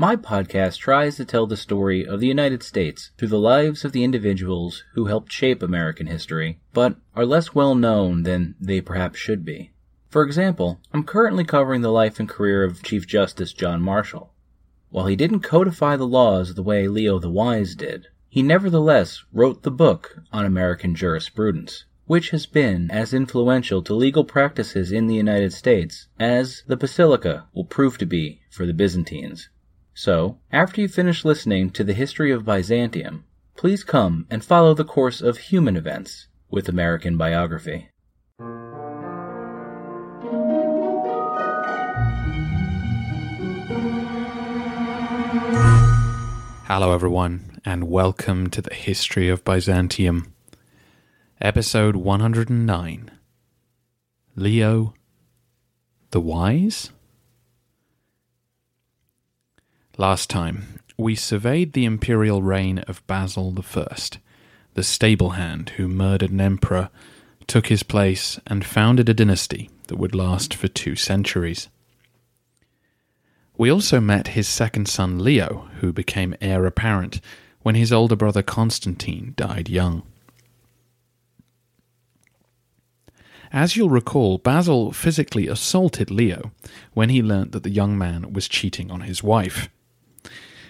My podcast tries to tell the story of the United States through the lives of the individuals who helped shape American history, but are less well known than they perhaps should be. For example, I'm currently covering the life and career of Chief Justice John Marshall. While he didn't codify the laws the way Leo the Wise did, he nevertheless wrote the book on American jurisprudence, which has been as influential to legal practices in the United States as the Basilica will prove to be for the Byzantines. So, after you finish listening to the history of Byzantium, please come and follow the course of human events with American Biography. Hello, everyone, and welcome to the History of Byzantium, episode 109 Leo the Wise? Last time, we surveyed the imperial reign of Basil I, the stable hand who murdered an emperor, took his place, and founded a dynasty that would last for two centuries. We also met his second son Leo, who became heir apparent when his older brother Constantine died young. As you'll recall, Basil physically assaulted Leo when he learnt that the young man was cheating on his wife.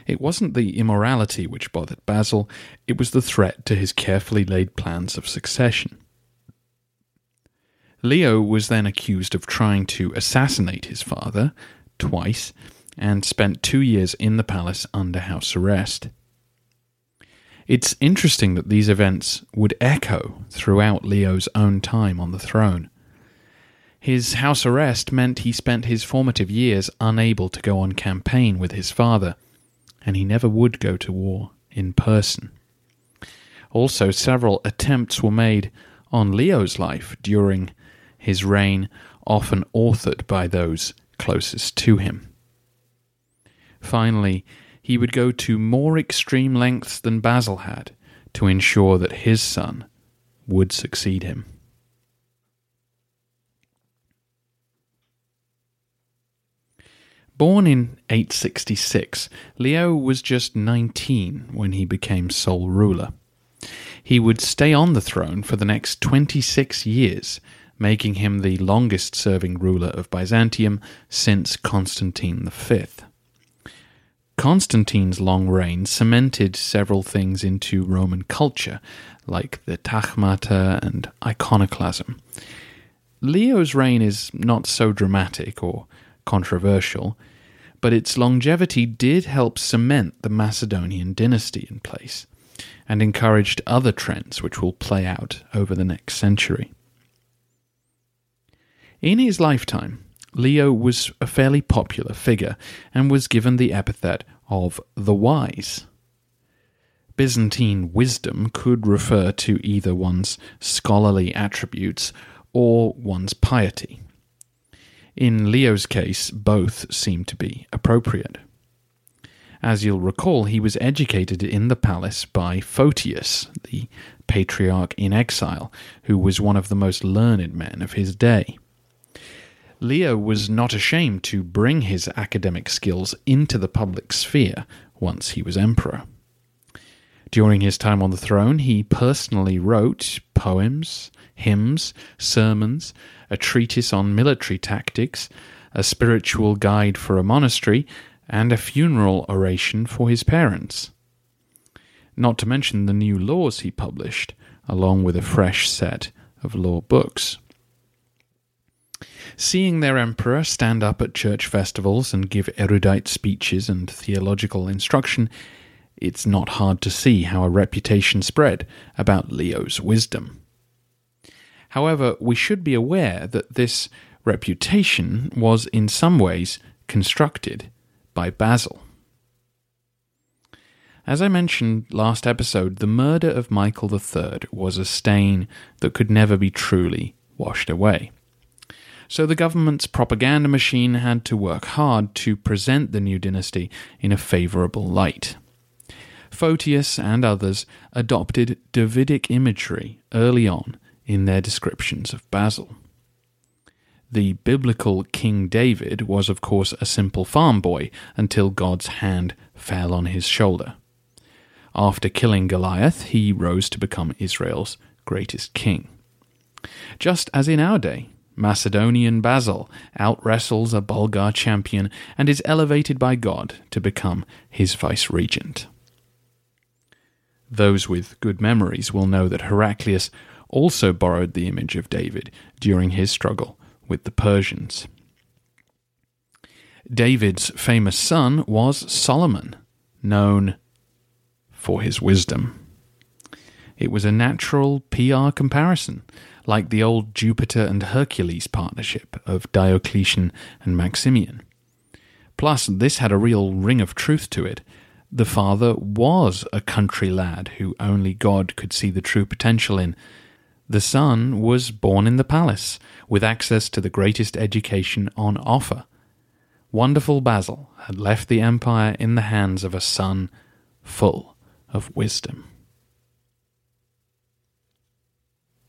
It wasn't the immorality which bothered Basil, it was the threat to his carefully laid plans of succession. Leo was then accused of trying to assassinate his father, twice, and spent two years in the palace under house arrest. It's interesting that these events would echo throughout Leo's own time on the throne. His house arrest meant he spent his formative years unable to go on campaign with his father, and he never would go to war in person. Also, several attempts were made on Leo's life during his reign, often authored by those closest to him. Finally, he would go to more extreme lengths than Basil had to ensure that his son would succeed him. Born in 866, Leo was just 19 when he became sole ruler. He would stay on the throne for the next 26 years, making him the longest serving ruler of Byzantium since Constantine V. Constantine's long reign cemented several things into Roman culture, like the tagmata and iconoclasm. Leo's reign is not so dramatic or controversial, but its longevity did help cement the Macedonian dynasty in place and encouraged other trends which will play out over the next century. In his lifetime, Leo was a fairly popular figure and was given the epithet of the wise. Byzantine wisdom could refer to either one's scholarly attributes or one's piety. In Leo's case, both seem to be appropriate. As you'll recall, he was educated in the palace by Photius, the patriarch in exile, who was one of the most learned men of his day. Leo was not ashamed to bring his academic skills into the public sphere once he was emperor. During his time on the throne, he personally wrote poems, hymns, sermons, a treatise on military tactics, a spiritual guide for a monastery, and a funeral oration for his parents. Not to mention the new laws he published, along with a fresh set of law books. Seeing their emperor stand up at church festivals and give erudite speeches and theological instruction, it's not hard to see how a reputation spread about Leo's wisdom. However, we should be aware that this reputation was in some ways constructed by Basil. As I mentioned last episode, the murder of Michael III was a stain that could never be truly washed away. So the government's propaganda machine had to work hard to present the new dynasty in a favourable light. Photius and others adopted Davidic imagery early on in their descriptions of Basil. The biblical King David was, of course, a simple farm boy until God's hand fell on his shoulder. After killing Goliath, he rose to become Israel's greatest king. Just as in our day, Macedonian Basil outwrestles a Bulgar champion and is elevated by God to become his vice regent. Those with good memories will know that Heraclius also borrowed the image of David during his struggle with the Persians. David's famous son was Solomon, known for his wisdom. It was a natural PR comparison, like the old Jupiter and Hercules partnership of Diocletian and Maximian. Plus, this had a real ring of truth to it the father was a country lad who only God could see the true potential in. The son was born in the palace, with access to the greatest education on offer. Wonderful Basil had left the empire in the hands of a son full of wisdom.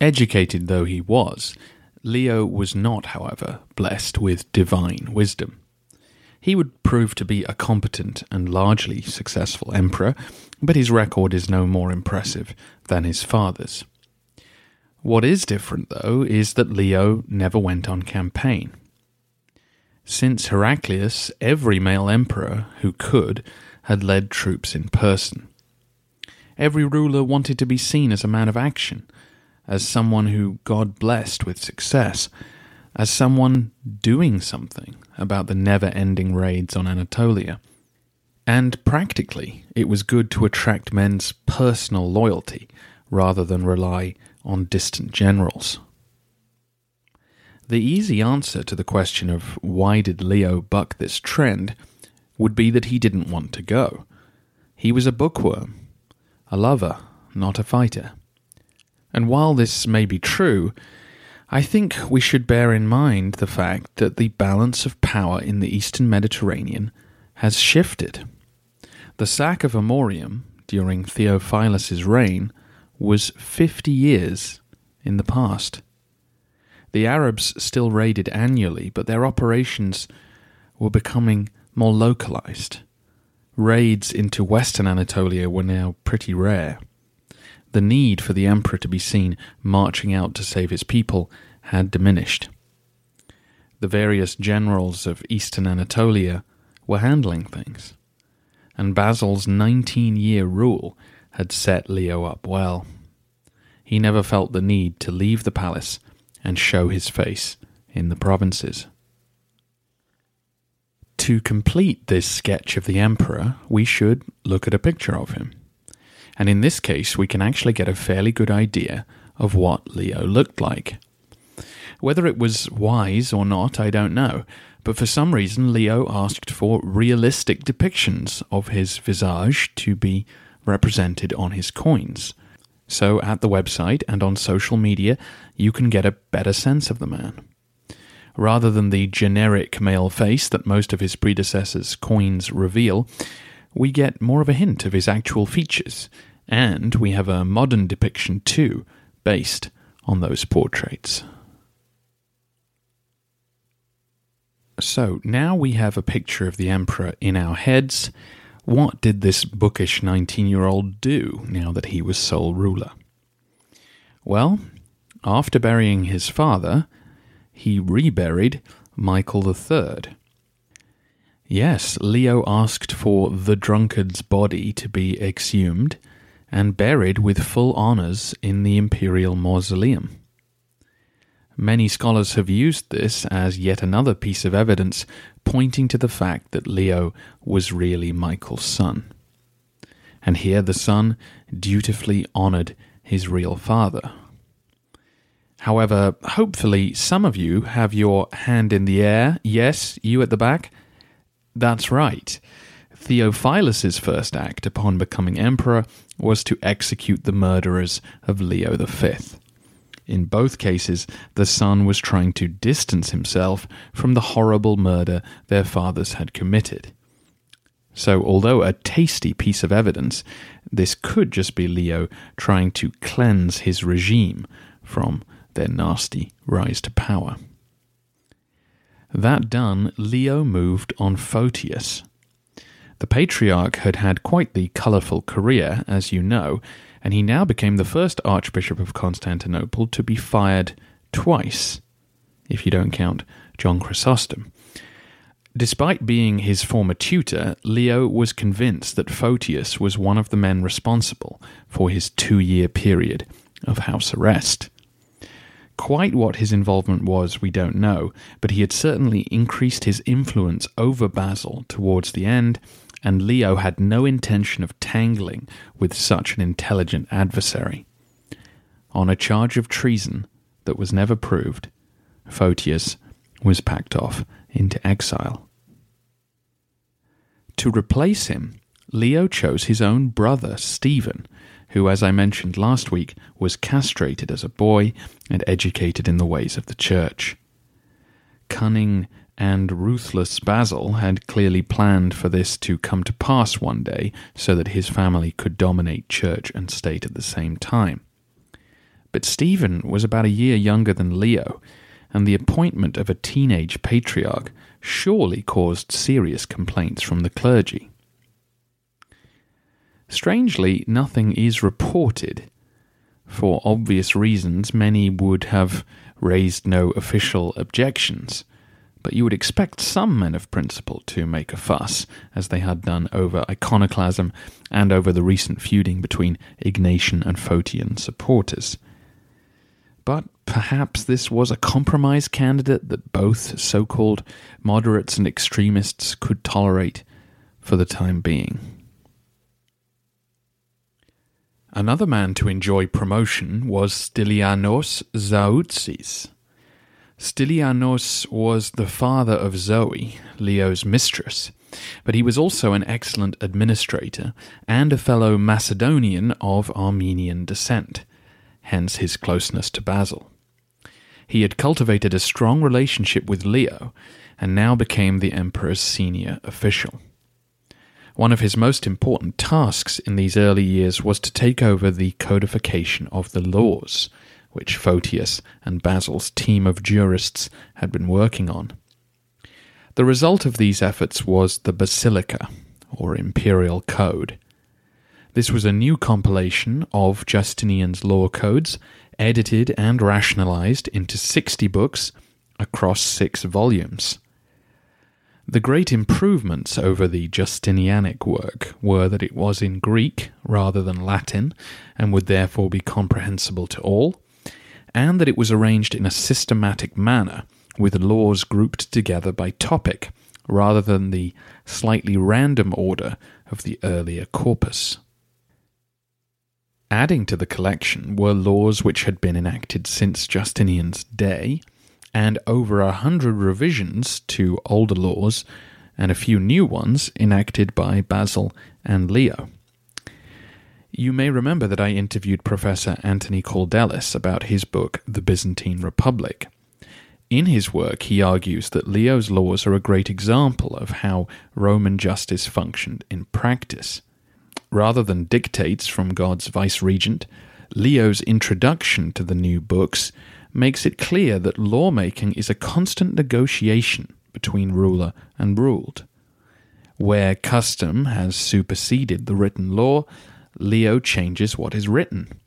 Educated though he was, Leo was not, however, blessed with divine wisdom. He would prove to be a competent and largely successful emperor, but his record is no more impressive than his father's. What is different, though, is that Leo never went on campaign. Since Heraclius, every male emperor who could had led troops in person. Every ruler wanted to be seen as a man of action, as someone who God blessed with success, as someone doing something about the never ending raids on Anatolia. And practically, it was good to attract men's personal loyalty rather than rely on distant generals. The easy answer to the question of why did Leo buck this trend would be that he didn't want to go. He was a bookworm, a lover, not a fighter. And while this may be true, I think we should bear in mind the fact that the balance of power in the eastern Mediterranean has shifted. The sack of Amorium during Theophilus's reign was 50 years in the past. The Arabs still raided annually, but their operations were becoming more localized. Raids into western Anatolia were now pretty rare. The need for the emperor to be seen marching out to save his people had diminished. The various generals of eastern Anatolia were handling things, and Basil's 19 year rule had set Leo up well. He never felt the need to leave the palace and show his face in the provinces. To complete this sketch of the emperor, we should look at a picture of him and in this case, we can actually get a fairly good idea of what Leo looked like. Whether it was wise or not, I don't know, but for some reason Leo asked for realistic depictions of his visage to be represented on his coins. So at the website and on social media, you can get a better sense of the man. Rather than the generic male face that most of his predecessors' coins reveal, we get more of a hint of his actual features, and we have a modern depiction too, based on those portraits. So now we have a picture of the emperor in our heads. What did this bookish 19 year old do now that he was sole ruler? Well, after burying his father, he reburied Michael III. Yes, Leo asked for the drunkard's body to be exhumed and buried with full honours in the imperial mausoleum. Many scholars have used this as yet another piece of evidence pointing to the fact that Leo was really Michael's son. And here the son dutifully honoured his real father. However, hopefully some of you have your hand in the air. Yes, you at the back? That's right. Theophilus's first act upon becoming emperor was to execute the murderers of Leo V. In both cases, the son was trying to distance himself from the horrible murder their fathers had committed. So, although a tasty piece of evidence, this could just be Leo trying to cleanse his regime from their nasty rise to power. That done, Leo moved on Photius. The patriarch had had quite the colourful career, as you know, and he now became the first Archbishop of Constantinople to be fired twice, if you don't count John Chrysostom. Despite being his former tutor, Leo was convinced that Photius was one of the men responsible for his two year period of house arrest. Quite what his involvement was, we don't know, but he had certainly increased his influence over Basil towards the end, and Leo had no intention of tangling with such an intelligent adversary. On a charge of treason that was never proved, Photius was packed off into exile. To replace him, Leo chose his own brother, Stephen, who, as I mentioned last week, was castrated as a boy and educated in the ways of the church. Cunning and ruthless Basil had clearly planned for this to come to pass one day so that his family could dominate church and state at the same time. But Stephen was about a year younger than Leo, and the appointment of a teenage patriarch surely caused serious complaints from the clergy. Strangely, nothing is reported. For obvious reasons, many would have raised no official objections, but you would expect some men of principle to make a fuss, as they had done over iconoclasm and over the recent feuding between Ignatian and Photian supporters. But perhaps this was a compromise candidate that both so called moderates and extremists could tolerate for the time being. Another man to enjoy promotion was Stylianos Zaoutzis. Stylianos was the father of Zoe, Leo's mistress, but he was also an excellent administrator and a fellow Macedonian of Armenian descent, hence his closeness to Basil. He had cultivated a strong relationship with Leo and now became the emperor's senior official. One of his most important tasks in these early years was to take over the codification of the laws, which Photius and Basil's team of jurists had been working on. The result of these efforts was the Basilica, or Imperial Code. This was a new compilation of Justinian's law codes, edited and rationalized into 60 books across six volumes. The great improvements over the Justinianic work were that it was in Greek rather than Latin, and would therefore be comprehensible to all, and that it was arranged in a systematic manner, with laws grouped together by topic, rather than the slightly random order of the earlier corpus. Adding to the collection were laws which had been enacted since Justinian's day, and over a hundred revisions to older laws and a few new ones enacted by Basil and Leo. You may remember that I interviewed Professor Anthony Kaldellis about his book, The Byzantine Republic. In his work, he argues that Leo's laws are a great example of how Roman justice functioned in practice. Rather than dictates from God's vice-regent, Leo's introduction to the new books makes it clear that lawmaking is a constant negotiation between ruler and ruled. Where custom has superseded the written law, Leo changes what is written.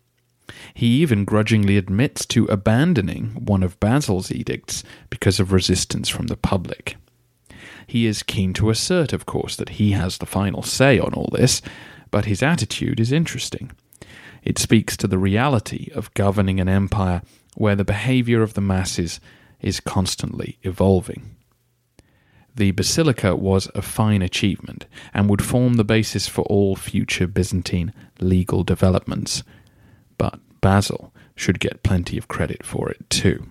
He even grudgingly admits to abandoning one of Basil's edicts because of resistance from the public. He is keen to assert, of course, that he has the final say on all this, but his attitude is interesting. It speaks to the reality of governing an empire where the behavior of the masses is constantly evolving. The basilica was a fine achievement and would form the basis for all future Byzantine legal developments. But Basil should get plenty of credit for it too.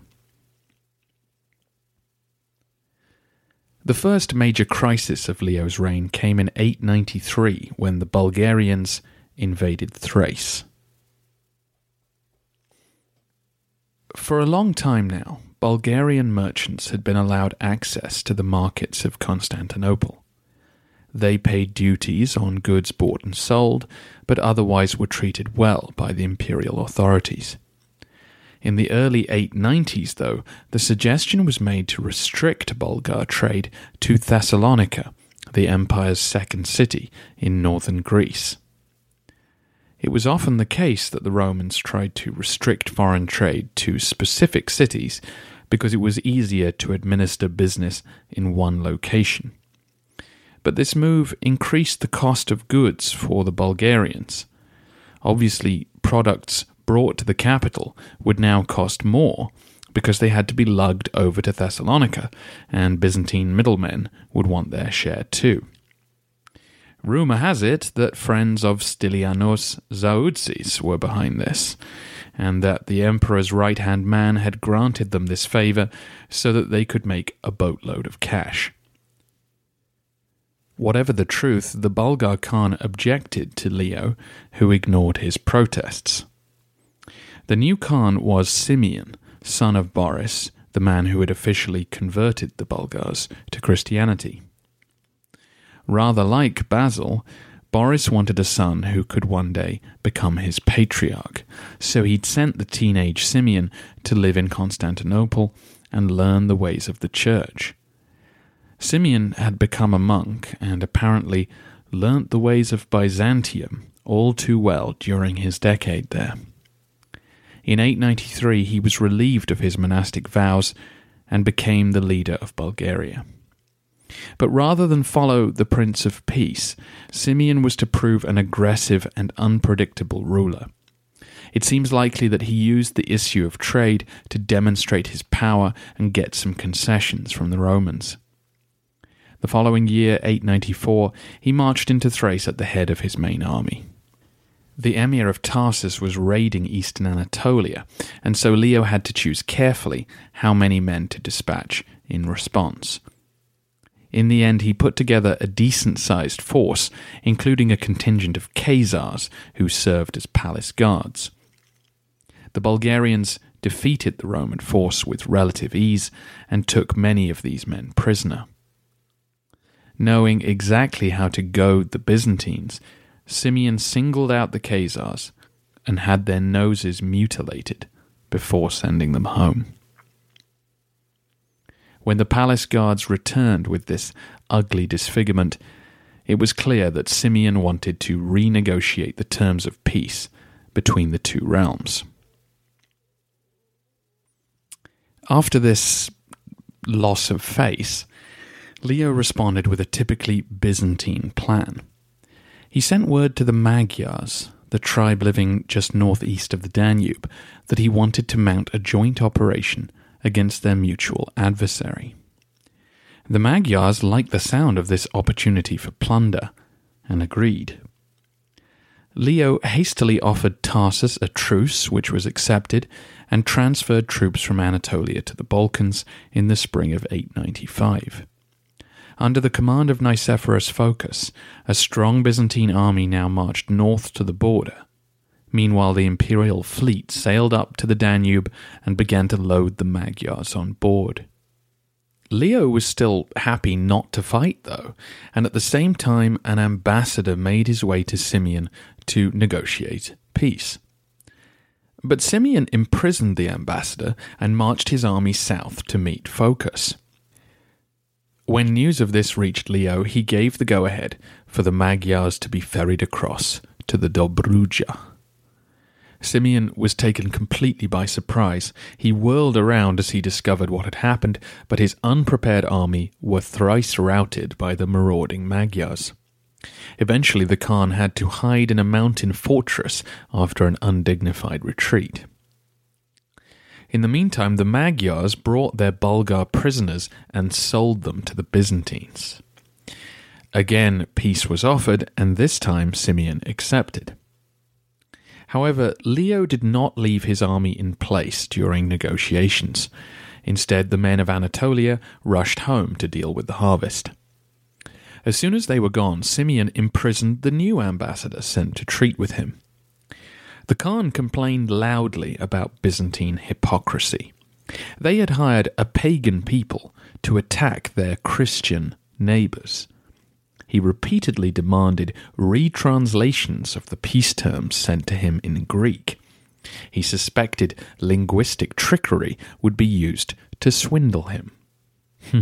The first major crisis of Leo's reign came in 893 when the Bulgarians invaded Thrace. For a long time now, Bulgarian merchants had been allowed access to the markets of Constantinople. They paid duties on goods bought and sold, but otherwise were treated well by the imperial authorities. In the early 890s, though, the suggestion was made to restrict Bulgar trade to Thessalonica, the empire's second city in northern Greece. It was often the case that the Romans tried to restrict foreign trade to specific cities because it was easier to administer business in one location. But this move increased the cost of goods for the Bulgarians. Obviously, products brought to the capital would now cost more because they had to be lugged over to Thessalonica, and Byzantine middlemen would want their share too. Rumour has it that friends of Stylianos Zaoutzis were behind this, and that the emperor's right hand man had granted them this favour so that they could make a boatload of cash. Whatever the truth, the Bulgar Khan objected to Leo, who ignored his protests. The new Khan was Simeon, son of Boris, the man who had officially converted the Bulgars to Christianity. Rather like Basil, Boris wanted a son who could one day become his patriarch, so he'd sent the teenage Simeon to live in Constantinople and learn the ways of the church. Simeon had become a monk and apparently learnt the ways of Byzantium all too well during his decade there. In 893, he was relieved of his monastic vows and became the leader of Bulgaria. But rather than follow the Prince of Peace, Simeon was to prove an aggressive and unpredictable ruler. It seems likely that he used the issue of trade to demonstrate his power and get some concessions from the Romans. The following year, 894, he marched into Thrace at the head of his main army. The emir of Tarsus was raiding eastern Anatolia, and so Leo had to choose carefully how many men to dispatch in response. In the end, he put together a decent sized force, including a contingent of Khazars who served as palace guards. The Bulgarians defeated the Roman force with relative ease and took many of these men prisoner. Knowing exactly how to goad the Byzantines, Simeon singled out the Khazars and had their noses mutilated before sending them home. When the palace guards returned with this ugly disfigurement, it was clear that Simeon wanted to renegotiate the terms of peace between the two realms. After this loss of face, Leo responded with a typically Byzantine plan. He sent word to the Magyars, the tribe living just northeast of the Danube, that he wanted to mount a joint operation against their mutual adversary. The Magyars liked the sound of this opportunity for plunder and agreed. Leo hastily offered Tarsus a truce, which was accepted, and transferred troops from Anatolia to the Balkans in the spring of 895. Under the command of Nicephorus Phocas, a strong Byzantine army now marched north to the border, Meanwhile, the imperial fleet sailed up to the Danube and began to load the Magyars on board. Leo was still happy not to fight, though, and at the same time, an ambassador made his way to Simeon to negotiate peace. But Simeon imprisoned the ambassador and marched his army south to meet Phocas. When news of this reached Leo, he gave the go ahead for the Magyars to be ferried across to the Dobruja. Simeon was taken completely by surprise. He whirled around as he discovered what had happened, but his unprepared army were thrice routed by the marauding Magyars. Eventually, the Khan had to hide in a mountain fortress after an undignified retreat. In the meantime, the Magyars brought their Bulgar prisoners and sold them to the Byzantines. Again, peace was offered, and this time Simeon accepted. However, Leo did not leave his army in place during negotiations. Instead, the men of Anatolia rushed home to deal with the harvest. As soon as they were gone, Simeon imprisoned the new ambassador sent to treat with him. The Khan complained loudly about Byzantine hypocrisy. They had hired a pagan people to attack their Christian neighbors. He repeatedly demanded retranslations of the peace terms sent to him in Greek. He suspected linguistic trickery would be used to swindle him. Hmm.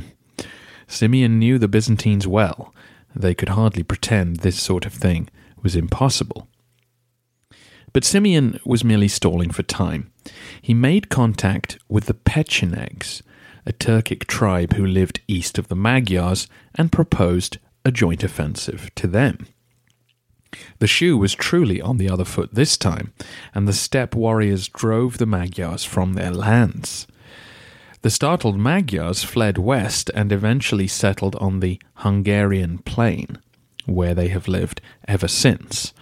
Simeon knew the Byzantines well. They could hardly pretend this sort of thing was impossible. But Simeon was merely stalling for time. He made contact with the Pechenegs, a Turkic tribe who lived east of the Magyars, and proposed a joint offensive to them. The shoe was truly on the other foot this time, and the steppe warriors drove the Magyars from their lands. The startled Magyars fled west and eventually settled on the Hungarian plain, where they have lived ever since.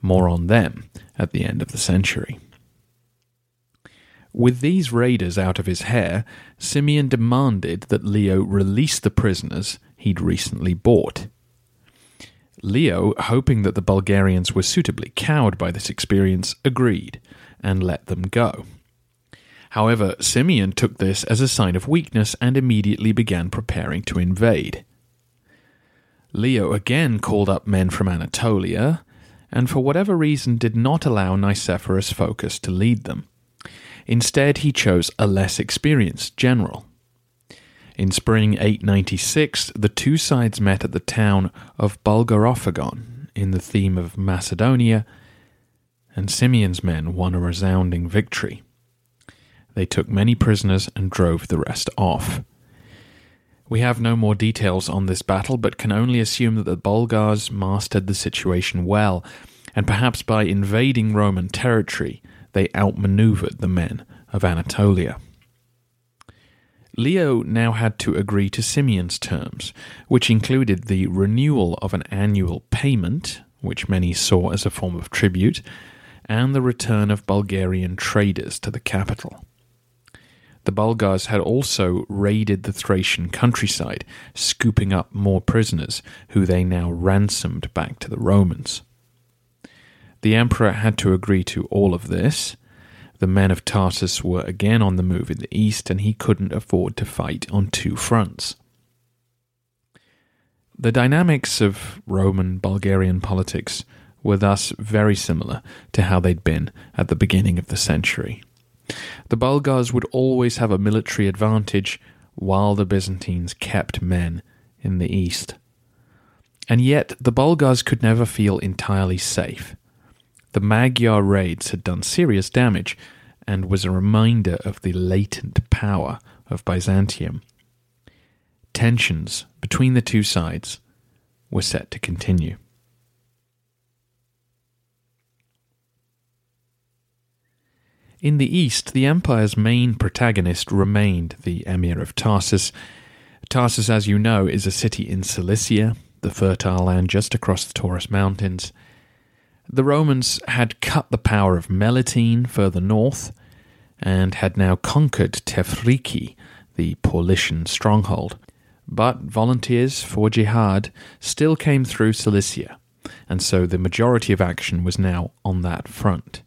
More on them at the end of the century. With these raiders out of his hair, Simeon demanded that Leo release the prisoners he'd recently bought. Leo, hoping that the Bulgarians were suitably cowed by this experience, agreed and let them go. However, Simeon took this as a sign of weakness and immediately began preparing to invade. Leo again called up men from Anatolia, and for whatever reason did not allow Nicephorus Phocas to lead them. Instead, he chose a less experienced general. In spring 896, the two sides met at the town of Bulgarophygon in the theme of Macedonia, and Simeon's men won a resounding victory. They took many prisoners and drove the rest off. We have no more details on this battle, but can only assume that the Bulgars mastered the situation well, and perhaps by invading Roman territory, they outmaneuvered the men of Anatolia. Leo now had to agree to Simeon's terms, which included the renewal of an annual payment, which many saw as a form of tribute, and the return of Bulgarian traders to the capital. The Bulgars had also raided the Thracian countryside, scooping up more prisoners, who they now ransomed back to the Romans. The emperor had to agree to all of this, the men of Tarsus were again on the move in the east, and he couldn't afford to fight on two fronts. The dynamics of Roman Bulgarian politics were thus very similar to how they'd been at the beginning of the century. The Bulgars would always have a military advantage, while the Byzantines kept men in the east. And yet, the Bulgars could never feel entirely safe. The Magyar raids had done serious damage and was a reminder of the latent power of Byzantium. Tensions between the two sides were set to continue. In the east, the empire's main protagonist remained the Emir of Tarsus. Tarsus, as you know, is a city in Cilicia, the fertile land just across the Taurus Mountains. The Romans had cut the power of Melitene further north and had now conquered Tephrike, the Paulician stronghold. But volunteers for jihad still came through Cilicia, and so the majority of action was now on that front.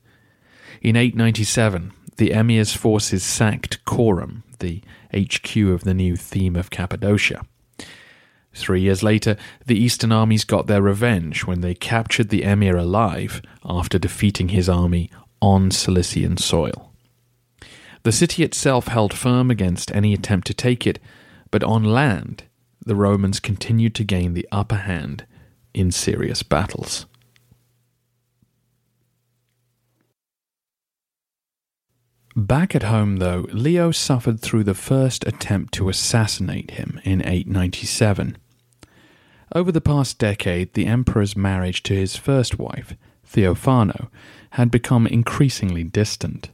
In 897, the emir's forces sacked Corum, the HQ of the new theme of Cappadocia. Three years later, the Eastern armies got their revenge when they captured the emir alive after defeating his army on Cilician soil. The city itself held firm against any attempt to take it, but on land, the Romans continued to gain the upper hand in serious battles. Back at home, though, Leo suffered through the first attempt to assassinate him in 897. Over the past decade, the emperor's marriage to his first wife, Theophano, had become increasingly distant.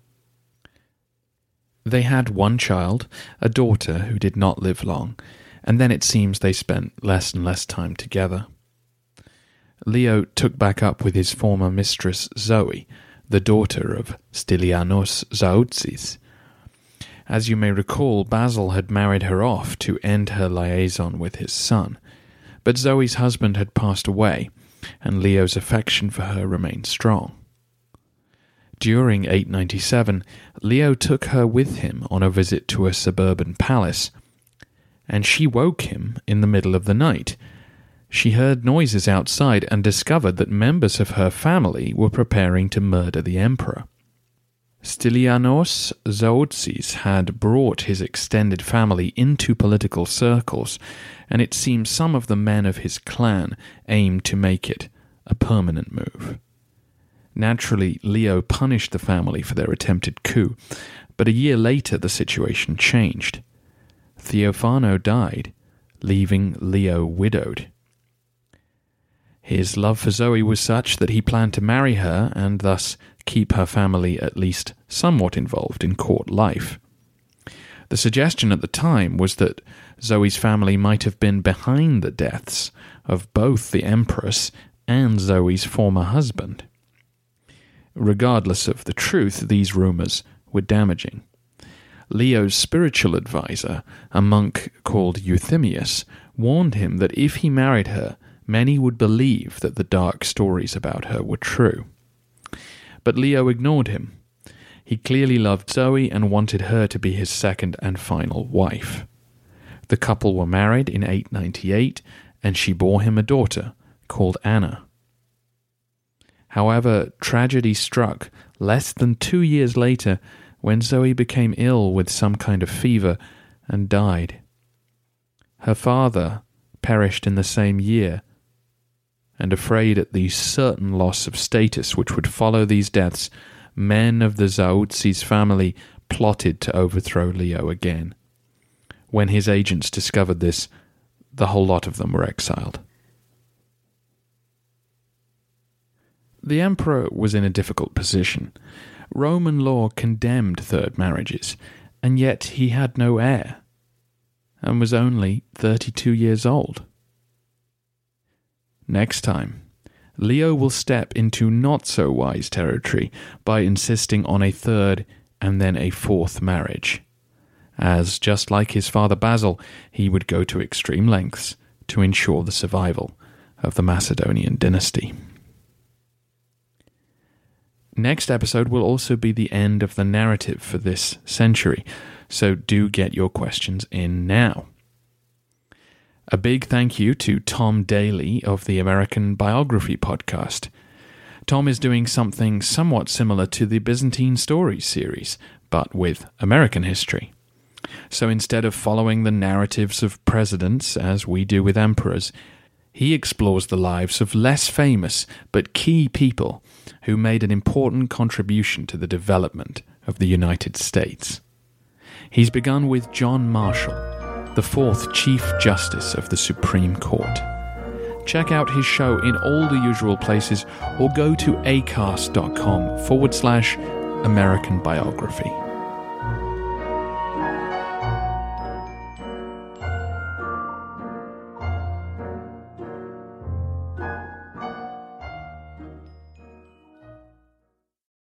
They had one child, a daughter who did not live long, and then it seems they spent less and less time together. Leo took back up with his former mistress Zoe, the daughter of Stylianos Zaoutzis. As you may recall, Basil had married her off to end her liaison with his son, but Zoe's husband had passed away, and Leo's affection for her remained strong. During 897, Leo took her with him on a visit to a suburban palace, and she woke him in the middle of the night she heard noises outside and discovered that members of her family were preparing to murder the emperor. Stylianos Zaoutzis had brought his extended family into political circles, and it seems some of the men of his clan aimed to make it a permanent move. Naturally, Leo punished the family for their attempted coup, but a year later the situation changed. Theophano died, leaving Leo widowed. His love for Zoe was such that he planned to marry her and thus keep her family at least somewhat involved in court life. The suggestion at the time was that Zoe's family might have been behind the deaths of both the Empress and Zoe's former husband. Regardless of the truth, these rumors were damaging. Leo's spiritual adviser, a monk called Euthymius, warned him that if he married her, many would believe that the dark stories about her were true. But Leo ignored him. He clearly loved Zoe and wanted her to be his second and final wife. The couple were married in 898, and she bore him a daughter called Anna. However, tragedy struck less than two years later when Zoe became ill with some kind of fever and died. Her father perished in the same year, and afraid at the certain loss of status which would follow these deaths, men of the Zaoutzis family plotted to overthrow Leo again. When his agents discovered this, the whole lot of them were exiled. The emperor was in a difficult position. Roman law condemned third marriages, and yet he had no heir, and was only thirty two years old. Next time, Leo will step into not so wise territory by insisting on a third and then a fourth marriage, as, just like his father Basil, he would go to extreme lengths to ensure the survival of the Macedonian dynasty. Next episode will also be the end of the narrative for this century, so do get your questions in now. A big thank you to Tom Daly of the American Biography podcast. Tom is doing something somewhat similar to the Byzantine Stories series, but with American history. So instead of following the narratives of presidents as we do with emperors, he explores the lives of less famous but key people who made an important contribution to the development of the United States. He's begun with John Marshall the fourth Chief Justice of the Supreme Court. Check out his show in all the usual places or go to acast.com forward slash American Biography.